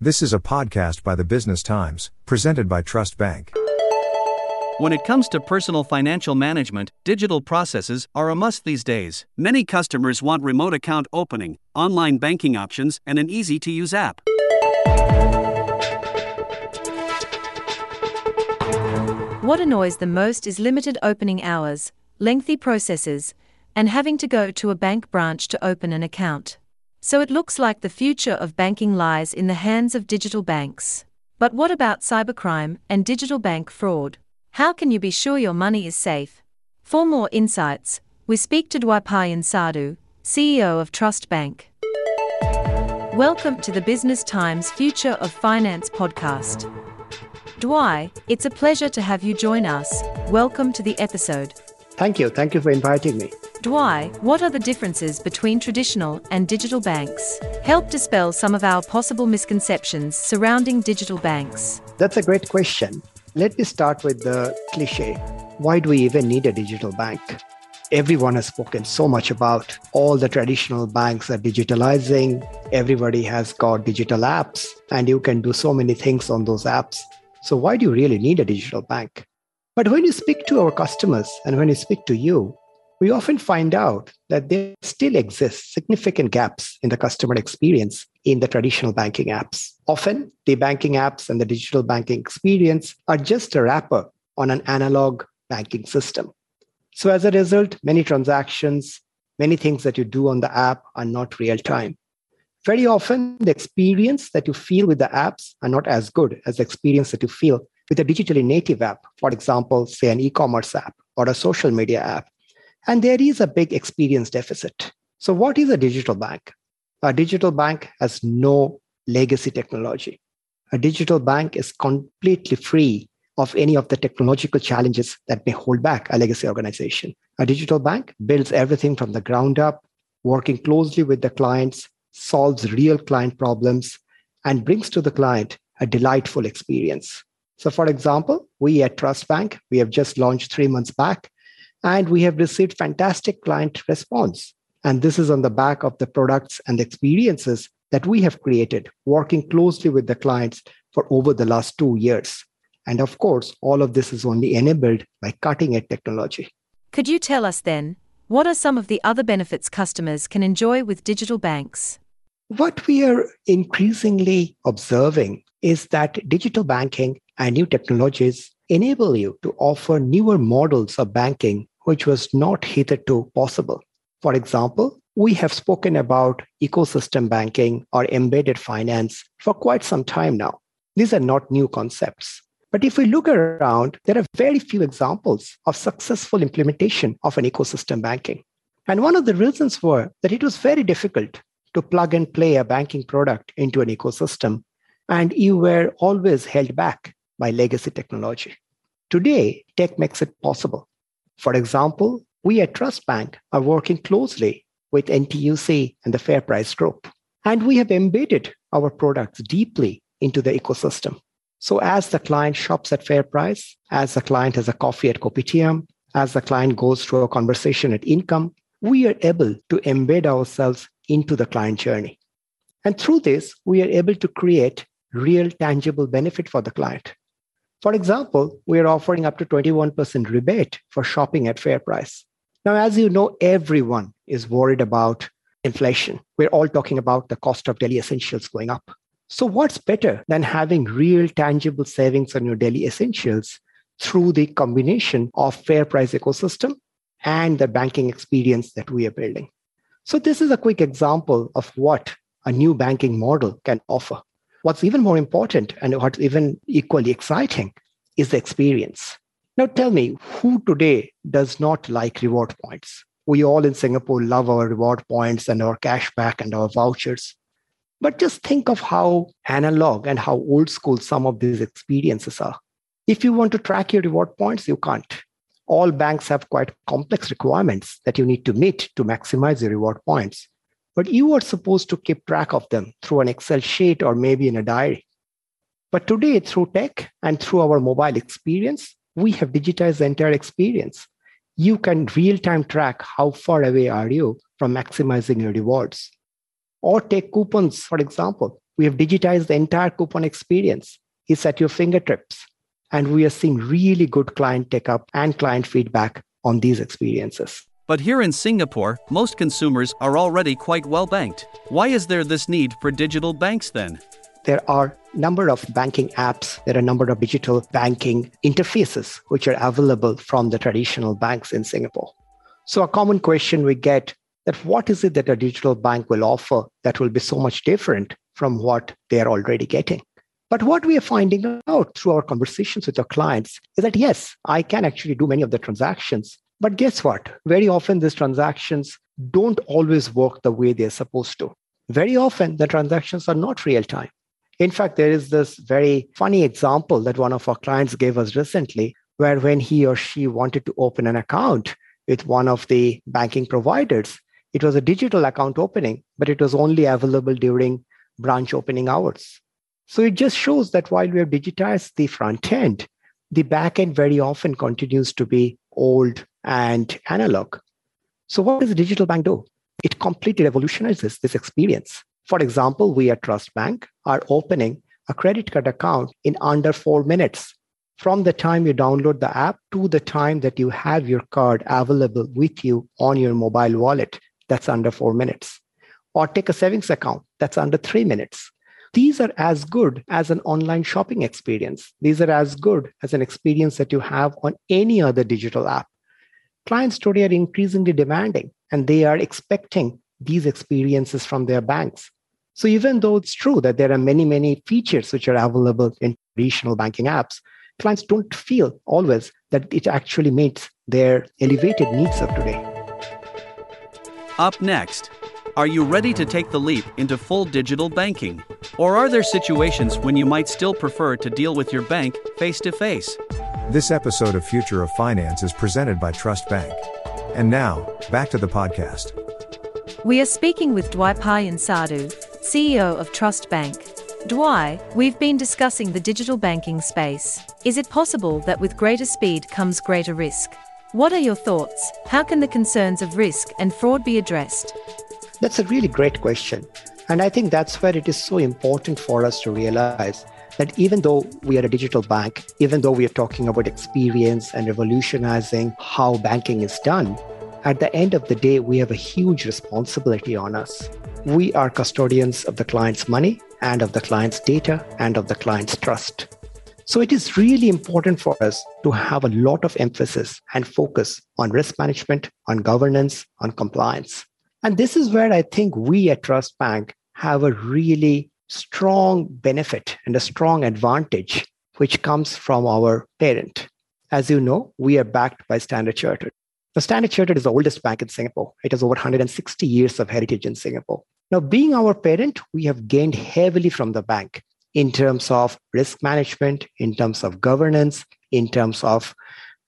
This is a podcast by the Business Times, presented by Trust Bank. When it comes to personal financial management, digital processes are a must these days. Many customers want remote account opening, online banking options, and an easy to use app. What annoys the most is limited opening hours, lengthy processes, and having to go to a bank branch to open an account. So it looks like the future of banking lies in the hands of digital banks. But what about cybercrime and digital bank fraud? How can you be sure your money is safe? For more insights, we speak to Dwaipayan Sadhu, CEO of Trust Bank. Welcome to the Business Times Future of Finance podcast. Dwai, it's a pleasure to have you join us. Welcome to the episode. Thank you. Thank you for inviting me. Dwai, what are the differences between traditional and digital banks? Help dispel some of our possible misconceptions surrounding digital banks. That's a great question. Let me start with the cliche why do we even need a digital bank? Everyone has spoken so much about all the traditional banks are digitalizing. Everybody has got digital apps, and you can do so many things on those apps. So, why do you really need a digital bank? But when you speak to our customers and when you speak to you, we often find out that there still exist significant gaps in the customer experience in the traditional banking apps. Often, the banking apps and the digital banking experience are just a wrapper on an analog banking system. So, as a result, many transactions, many things that you do on the app are not real time. Very often, the experience that you feel with the apps are not as good as the experience that you feel with a digitally native app, for example, say an e commerce app or a social media app and there is a big experience deficit. So, what is a digital bank? A digital bank has no legacy technology. A digital bank is completely free of any of the technological challenges that may hold back a legacy organization. A digital bank builds everything from the ground up, working closely with the clients, solves real client problems, and brings to the client a delightful experience. So, for example, we at Trust Bank, we have just launched three months back and we have received fantastic client response. And this is on the back of the products and the experiences that we have created, working closely with the clients for over the last two years. And of course, all of this is only enabled by cutting edge technology. Could you tell us then, what are some of the other benefits customers can enjoy with digital banks? What we are increasingly observing is that digital banking and new technologies enable you to offer newer models of banking which was not hitherto possible. For example, we have spoken about ecosystem banking or embedded finance for quite some time now. These are not new concepts. But if we look around, there are very few examples of successful implementation of an ecosystem banking. And one of the reasons were that it was very difficult to plug and play a banking product into an ecosystem, and you were always held back by legacy technology. Today, tech makes it possible. For example, we at Trust Bank are working closely with NTUC and the FairPrice Group, and we have embedded our products deeply into the ecosystem. So, as the client shops at FairPrice, as the client has a coffee at Kopitiam, as the client goes through a conversation at Income, we are able to embed ourselves into the client journey. And through this, we are able to create real tangible benefit for the client. For example, we are offering up to 21% rebate for shopping at FairPrice. Now, as you know, everyone is worried about inflation. We're all talking about the cost of daily essentials going up. So, what's better than having real tangible savings on your daily essentials through the combination of FairPrice ecosystem and the banking experience that we are building? So, this is a quick example of what a new banking model can offer. What's even more important and what's even equally exciting is the experience. Now, tell me, who today does not like reward points? We all in Singapore love our reward points and our cashback and our vouchers. But just think of how analog and how old school some of these experiences are. If you want to track your reward points, you can't. All banks have quite complex requirements that you need to meet to maximize your reward points but you are supposed to keep track of them through an Excel sheet or maybe in a diary. But today, through tech and through our mobile experience, we have digitized the entire experience. You can real time track how far away are you from maximizing your rewards. Or take coupons, for example. We have digitized the entire coupon experience. It's at your fingertips. And we are seeing really good client take up and client feedback on these experiences. But here in Singapore, most consumers are already quite well banked. Why is there this need for digital banks then? There are a number of banking apps, there are a number of digital banking interfaces which are available from the traditional banks in Singapore. So a common question we get that what is it that a digital bank will offer that will be so much different from what they are already getting? But what we are finding out through our conversations with our clients is that yes, I can actually do many of the transactions. But guess what? Very often these transactions don't always work the way they're supposed to. Very often the transactions are not real time. In fact, there is this very funny example that one of our clients gave us recently, where when he or she wanted to open an account with one of the banking providers, it was a digital account opening, but it was only available during branch opening hours. So it just shows that while we have digitized the front end, the back end very often continues to be old and analog. So what does a digital bank do? It completely revolutionizes this experience. For example, we at Trust Bank are opening a credit card account in under four minutes from the time you download the app to the time that you have your card available with you on your mobile wallet. That's under four minutes. Or take a savings account. That's under three minutes. These are as good as an online shopping experience. These are as good as an experience that you have on any other digital app. Clients today are increasingly demanding and they are expecting these experiences from their banks. So even though it's true that there are many, many features which are available in traditional banking apps, clients don't feel always that it actually meets their elevated needs of today. Up next, are you ready to take the leap into full digital banking? Or are there situations when you might still prefer to deal with your bank face to face? This episode of Future of Finance is presented by Trust Bank. And now, back to the podcast. We are speaking with Dwaipayan Sadhu, CEO of Trust Bank. Dwai, we've been discussing the digital banking space. Is it possible that with greater speed comes greater risk? What are your thoughts? How can the concerns of risk and fraud be addressed? That's a really great question. And I think that's where it is so important for us to realize that even though we are a digital bank, even though we are talking about experience and revolutionizing how banking is done, at the end of the day, we have a huge responsibility on us we are custodians of the client's money and of the client's data and of the client's trust. So it is really important for us to have a lot of emphasis and focus on risk management, on governance, on compliance. And this is where I think we at Trust Bank have a really strong benefit and a strong advantage, which comes from our parent. As you know, we are backed by Standard Chartered. The Standard Chartered is the oldest bank in Singapore. It has over 160 years of heritage in Singapore. Now, being our parent, we have gained heavily from the bank in terms of risk management, in terms of governance, in terms of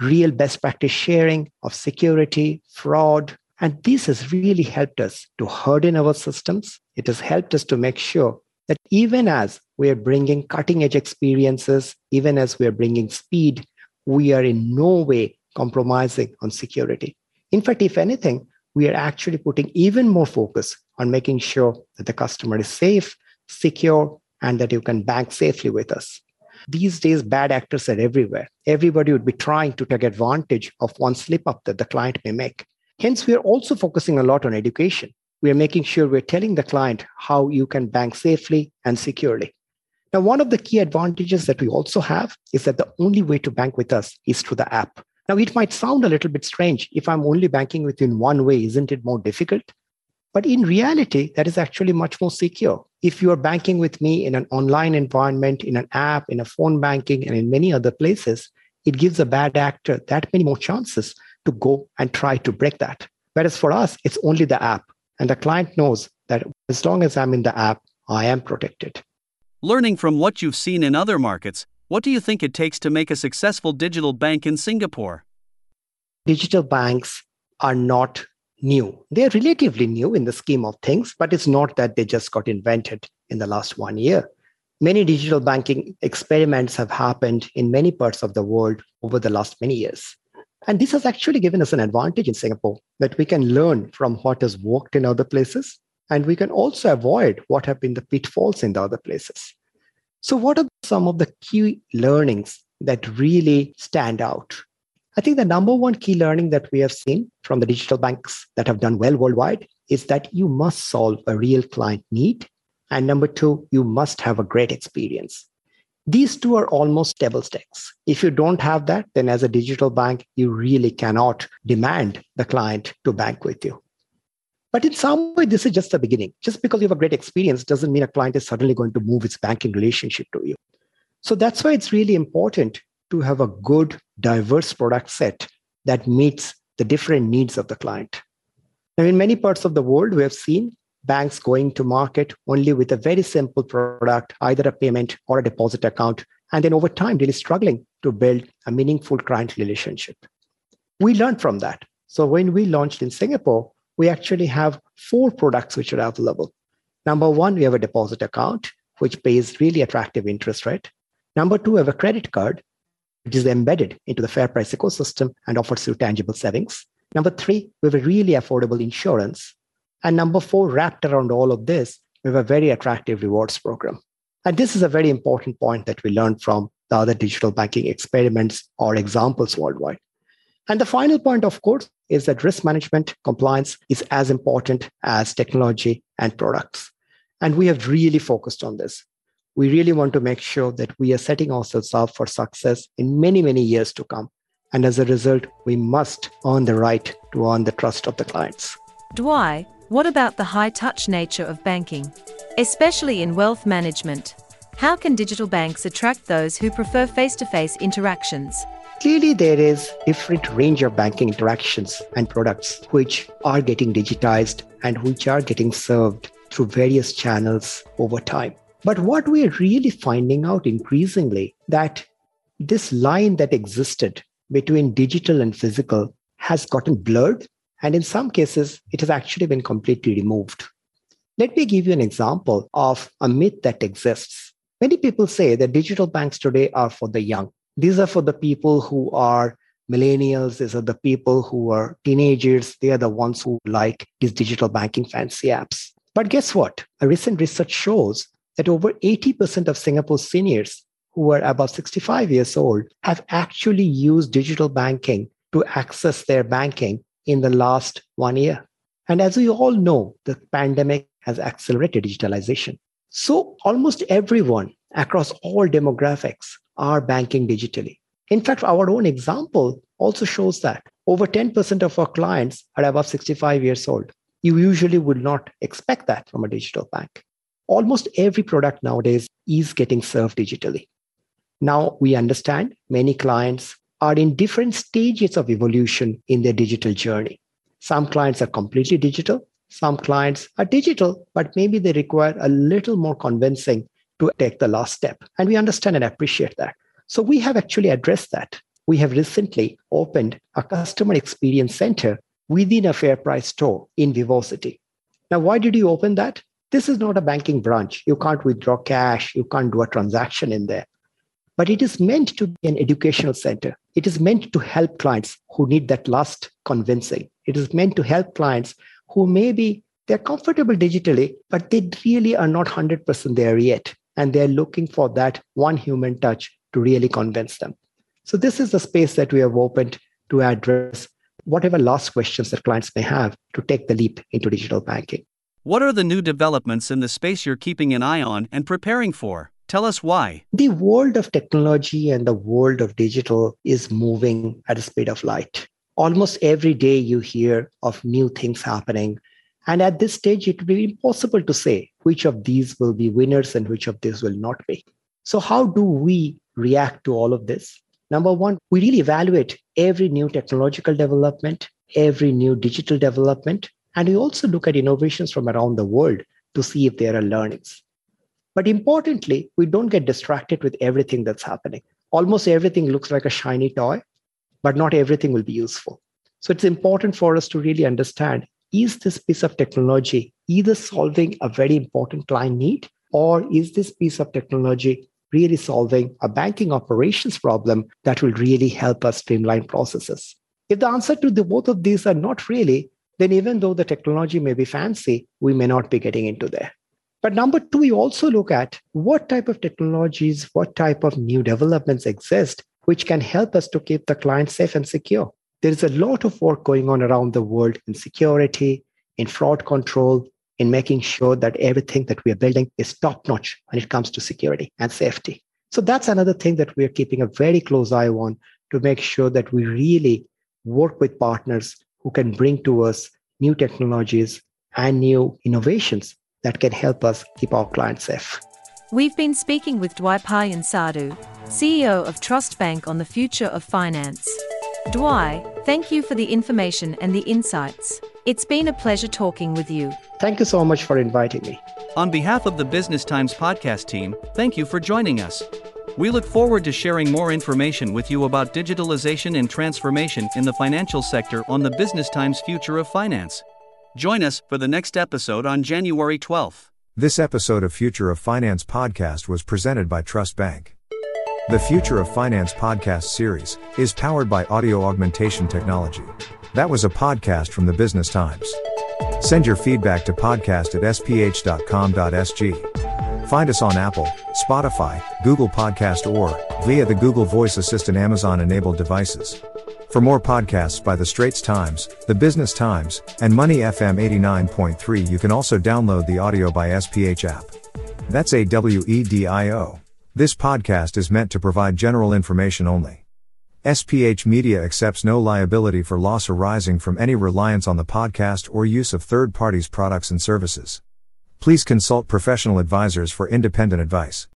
real best practice sharing of security, fraud. And this has really helped us to harden our systems. It has helped us to make sure that even as we are bringing cutting edge experiences, even as we are bringing speed, we are in no way compromising on security. In fact, if anything, we are actually putting even more focus on making sure that the customer is safe, secure, and that you can bank safely with us. These days, bad actors are everywhere. Everybody would be trying to take advantage of one slip up that the client may make. Hence, we are also focusing a lot on education. We are making sure we're telling the client how you can bank safely and securely. Now, one of the key advantages that we also have is that the only way to bank with us is through the app. Now, it might sound a little bit strange. If I'm only banking within one way, isn't it more difficult? But in reality, that is actually much more secure. If you are banking with me in an online environment, in an app, in a phone banking, and in many other places, it gives a bad actor that many more chances to go and try to break that. Whereas for us, it's only the app. And the client knows that as long as I'm in the app, I am protected. Learning from what you've seen in other markets, what do you think it takes to make a successful digital bank in Singapore? Digital banks are not new. They're relatively new in the scheme of things, but it's not that they just got invented in the last one year. Many digital banking experiments have happened in many parts of the world over the last many years. And this has actually given us an advantage in Singapore that we can learn from what has worked in other places And we can also avoid what have been the pitfalls in the other places. So, what are some of the key learnings that really stand out? I think the number one key learning that we have seen from the digital banks that have done well worldwide is that you must solve a real client need. And number two, you must have a great experience. These two are almost table stakes. If you don't have that, then as a digital bank, you really cannot demand the client to bank with you. But in some way, this is just the beginning. Just because you have a great experience doesn't mean a client is suddenly going to move its banking relationship to you. So that's why it's really important to have a good, diverse product set that meets the different needs of the client. Now, in many parts of the world, we have seen banks going to market only with a very simple product, either a payment or a deposit account, and then over time, really struggling to build a meaningful client relationship. We learned from that. So when we launched in Singapore, we actually have four products which are available. Number one, we have a deposit account, which pays really attractive interest rate. Number two, we have a credit card, which is embedded into the FairPrice ecosystem and offers you tangible savings. Number three, we have a really affordable insurance. And number four, wrapped around all of this, we have a very attractive rewards program. And this is a very important point that we learned from the other digital banking experiments or examples worldwide. And the final point, of course, is that risk management compliance is as important as technology and products. And we have really focused on this. We really want to make sure that we are setting ourselves up for success in many, many years to come. And as a result, we must earn the right to earn the trust of the clients. Dwai, what about the high touch nature of banking? Especially in wealth management. How can digital banks attract those who prefer face to face interactions? Clearly, there is different range of banking interactions and products which are getting digitized and which are getting served through various channels over time. But what we are really finding out increasingly that this line that existed between digital and physical has gotten blurred and in some cases it has actually been completely removed. Let me give you an example of a myth that exists. Many people say that digital banks today are for the young these are for the people who are millennials. These are the people who are teenagers. They are the ones who like these digital banking fancy apps. But guess what? A recent research shows that over 80% of Singapore's seniors who are above 65 years old have actually used digital banking to access their banking in the last one year. And as we all know, the pandemic has accelerated digitalization. So almost everyone across all demographics are banking digitally. In fact, our own example also shows that over 10% of our clients are above 65 years old. You usually would not expect that from a digital bank. Almost every product nowadays is getting served digitally. Now we understand many clients are in different stages of evolution in their digital journey. Some clients are completely digital. Some clients are digital, but maybe they require a little more convincing to take the last step. And we understand and appreciate that. So we have actually addressed that. We have recently opened a customer experience center within a FairPrice store in Vivocity. Now, why did you open that? This is not a banking branch. You can't withdraw cash. You can't do a transaction in there. But it is meant to be an educational center. It is meant to help clients who need that last convincing. It is meant to help clients who maybe they're comfortable digitally, but they really are not 100% there yet and they're looking for that one human touch to really convince them. So, this is the space that we have opened to address whatever last questions that clients may have to take the leap into digital banking. What are the new developments in the space you're keeping an eye on and preparing for? Tell us why. The world of technology and the world of digital is moving at the speed of light. Almost every day you hear of new things happening and at this stage, it will be impossible to say which of these will be winners and which of these will not be. So, how do we react to all of this? Number one, we really evaluate every new technological development, every new digital development, and we also look at innovations from around the world to see if there are learnings. But importantly, we don't get distracted with everything that's happening. Almost everything looks like a shiny toy, but not everything will be useful. So it's important for us to really understand is this piece of technology either solving a very important client need or is this piece of technology really solving a banking operations problem that will really help us streamline processes? If the answer to the, both of these are not really, then even though the technology may be fancy, we may not be getting into there. But number two, we also look at what type of technologies, what type of new developments exist, which can help us to keep the client safe and secure. There is a lot of work going on around the world in security, in fraud control, in making sure that everything that we are building is top notch when it comes to security and safety. So that's another thing that we are keeping a very close eye on to make sure that we really work with partners who can bring to us new technologies and new innovations that can help us keep our clients safe. We've been speaking with Dwaipayan Sadhu, CEO of Trust Bank on the future of finance. Dwai, thank you for the information and the insights. It's been a pleasure talking with you. Thank you so much for inviting me. On behalf of the Business Times podcast team, thank you for joining us. We look forward to sharing more information with you about digitalization and transformation in the financial sector on the Business Times Future of Finance. Join us for the next episode on January 12th. This episode of Future of Finance podcast was presented by Trust Bank. The Future of Finance podcast series is powered by audio augmentation technology. That was a podcast from the Business Times. Send your feedback to podcast at sph.com.sg. Find us on Apple, Spotify, Google Podcast, or via the Google Voice Assistant Amazon enabled devices. For more podcasts by The Straits Times, The Business Times, and Money FM 89.3, you can also download the AWEDIO by SPH app. That's A W E D I O. This podcast is meant to provide general information only. SPH Media accepts no liability for loss arising from any reliance on the podcast or use of third parties' products and services. Please consult professional advisors for independent advice.